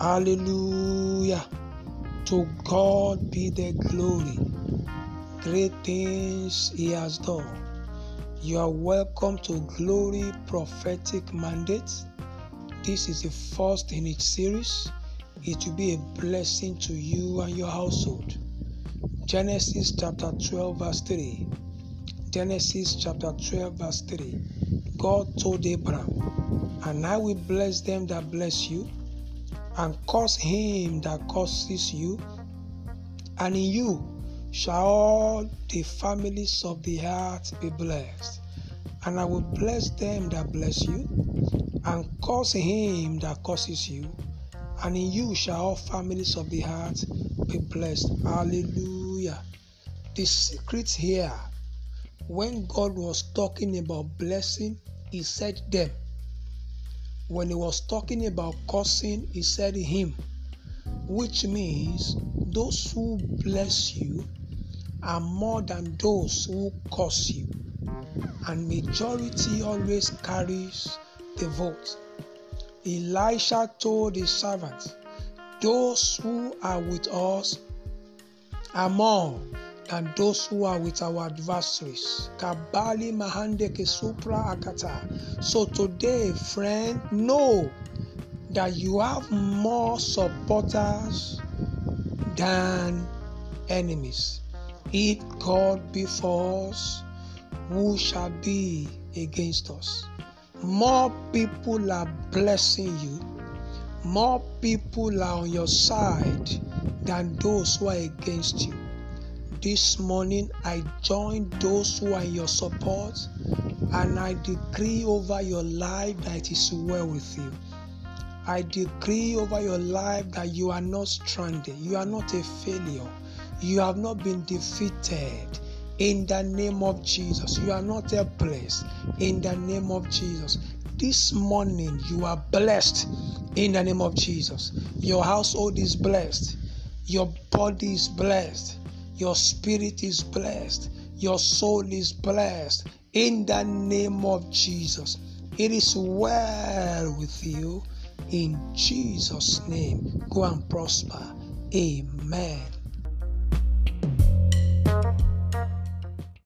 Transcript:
Hallelujah. To God be the glory. Great things He has done. You are welcome to Glory Prophetic Mandate. This is the first in its series. It will be a blessing to you and your household. Genesis chapter 12, verse 3. Genesis chapter 12, verse 3. God told Abraham, And I will bless them that bless you, and curse him that curses you, and in you shall all the families of the earth be blessed. And I will bless them that bless you, and curse him that curses you, and in you shall all families of the earth be blessed. Hallelujah. The secret here, when God was talking about blessing, He said them. When He was talking about cursing, He said him, which means those who bless you are more than those who curse you. And majority always carries the vote. Elisha told his servants, Those who are with us are more than those who are with our adversaries. Kabali Mahande Kesupra Akata. So today, friend, know that you have more supporters than enemies. If God be for us, who shall be against us? More people are blessing you, more people are on your side than those who are against you. This morning, I join those who are in your support and I decree over your life that it is well with you. I decree over your life that you are not stranded, you are not a failure, you have not been defeated. In the name of Jesus, you are not helpless. In the name of Jesus, this morning you are blessed. In the name of Jesus, your household is blessed, your body is blessed, your spirit is blessed, your soul is blessed. In the name of Jesus, it is well with you. In Jesus' name, go and prosper. Amen.